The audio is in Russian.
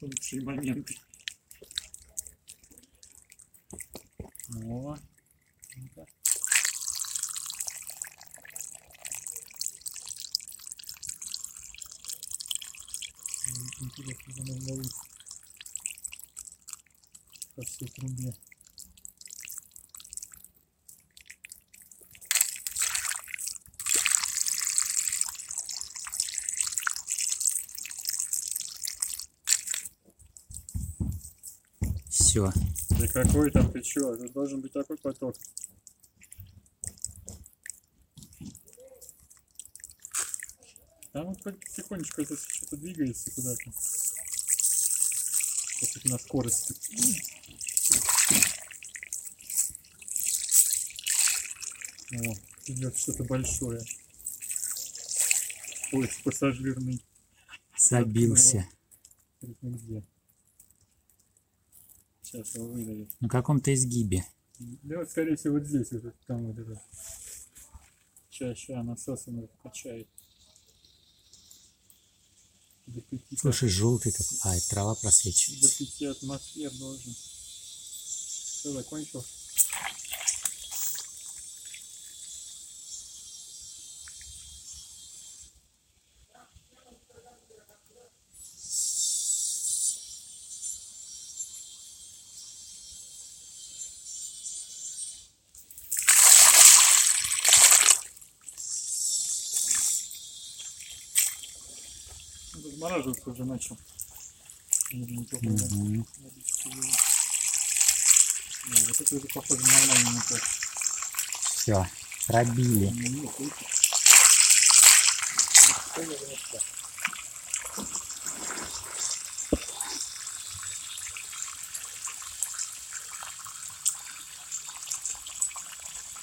лучшие моменты. О. М, Интересно, за мной ловит. По всей трубе. Все. Да какой там, ты чё? Тут должен быть такой поток. Там вот потихонечку это что-то двигается куда-то. Вот на скорости. О, идет что-то большое. Поезд пассажирный. Забился. Где? Сейчас его выдавит. На каком-то изгибе. Да, вот, скорее всего, вот здесь, вот там вот это. Чаще насосом его качает. До Слушай, желтый такой. А, трава до просвечивается. пяти атмосфер должен. Все, закончил? Размораживаться уже начал. Да? Да, вот это уже похоже на нормальный мотор. Все. Пробили. Ну,